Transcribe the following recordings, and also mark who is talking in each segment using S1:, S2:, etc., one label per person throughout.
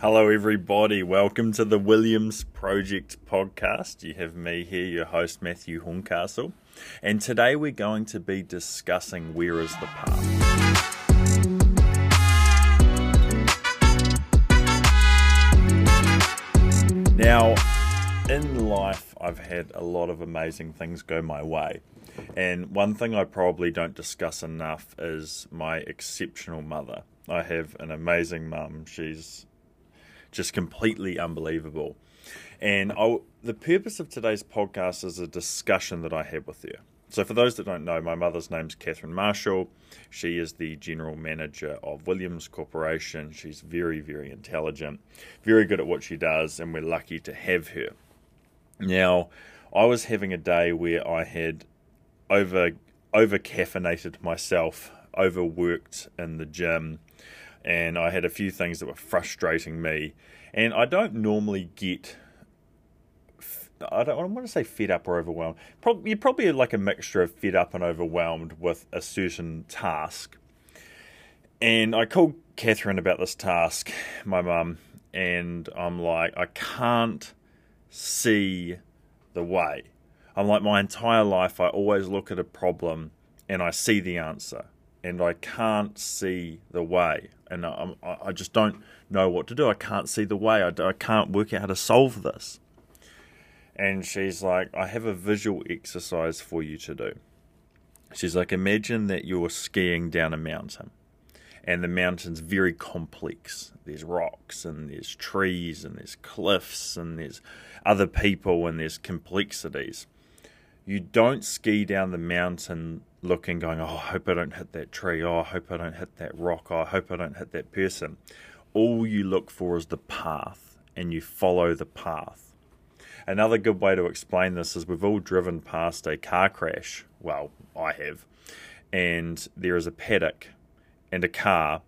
S1: Hello, everybody. Welcome to the Williams Project podcast. You have me here, your host, Matthew Horncastle. And today we're going to be discussing Where is the Path? Now, in life, I've had a lot of amazing things go my way. And one thing I probably don't discuss enough is my exceptional mother. I have an amazing mum. She's just completely unbelievable. And i the purpose of today's podcast is a discussion that I had with her. So, for those that don't know, my mother's name's Catherine Marshall. She is the general manager of Williams Corporation. She's very, very intelligent, very good at what she does, and we're lucky to have her. Now, I was having a day where I had over over caffeinated myself, overworked in the gym, and I had a few things that were frustrating me. And I don't normally get I don't, I don't want to say fed up or overwhelmed. You're probably like a mixture of fed up and overwhelmed with a certain task. And I called Catherine about this task, my mum, and I'm like, I can't see the way. I'm like, my entire life, I always look at a problem and I see the answer, and I can't see the way. And I, I just don't know what to do. I can't see the way. I, I can't work out how to solve this and she's like, I have a visual exercise for you to do. She's like, imagine that you're skiing down a mountain, and the mountain's very complex. There's rocks, and there's trees, and there's cliffs, and there's other people, and there's complexities. You don't ski down the mountain looking, going, Oh, I hope I don't hit that tree. Oh, I hope I don't hit that rock. Oh, I hope I don't hit that person. All you look for is the path, and you follow the path Another good way to explain this is we've all driven past a car crash. Well, I have. And there is a paddock and a car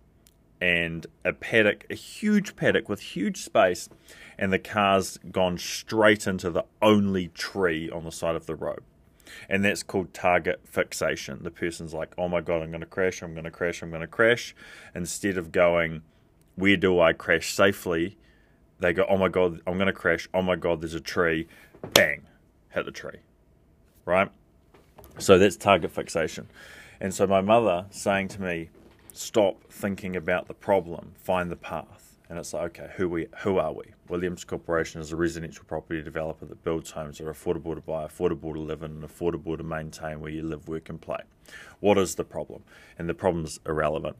S1: and a paddock, a huge paddock with huge space, and the car's gone straight into the only tree on the side of the road. And that's called target fixation. The person's like, oh my God, I'm going to crash, I'm going to crash, I'm going to crash. Instead of going, where do I crash safely? they go, oh my God, I'm going to crash. Oh my God, there's a tree. Bang, hit the tree. Right? So that's target fixation. And so my mother saying to me, stop thinking about the problem, find the path. And it's like, okay, who we who are we? Williams Corporation is a residential property developer that builds homes that are affordable to buy, affordable to live in, and affordable to maintain where you live, work, and play. What is the problem? And the problem is irrelevant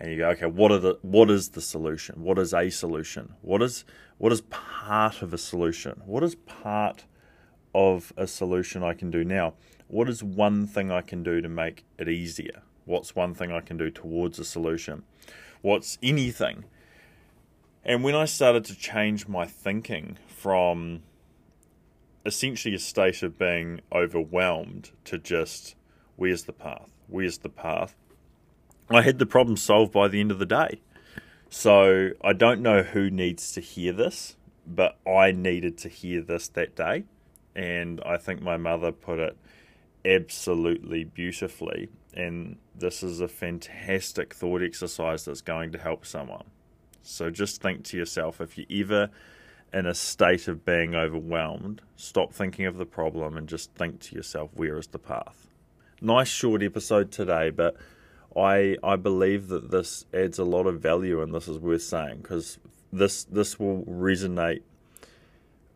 S1: and you go, okay, what are the what is the solution? What is a solution? What is what is part of a solution? What is part of a solution I can do now? What is one thing I can do to make it easier? What's one thing I can do towards a solution? What's anything? And when I started to change my thinking from essentially a state of being overwhelmed to just where's the path? Where's the path? I had the problem solved by the end of the day. So I don't know who needs to hear this, but I needed to hear this that day. And I think my mother put it absolutely beautifully. And this is a fantastic thought exercise that's going to help someone. So just think to yourself if you're ever in a state of being overwhelmed, stop thinking of the problem and just think to yourself, where is the path? Nice short episode today, but I I believe that this adds a lot of value, and this is worth saying because this this will resonate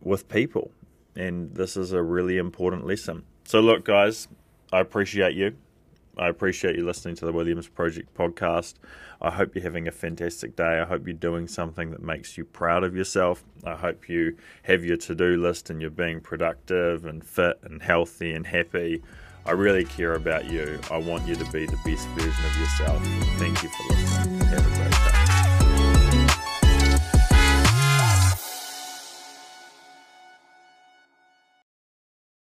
S1: with people, and this is a really important lesson. So, look, guys, I appreciate you. I appreciate you listening to the Williams Project podcast. I hope you're having a fantastic day. I hope you're doing something that makes you proud of yourself. I hope you have your to do list and you're being productive and fit and healthy and happy. I really care about you. I want you to be the best version of yourself. Thank you for listening.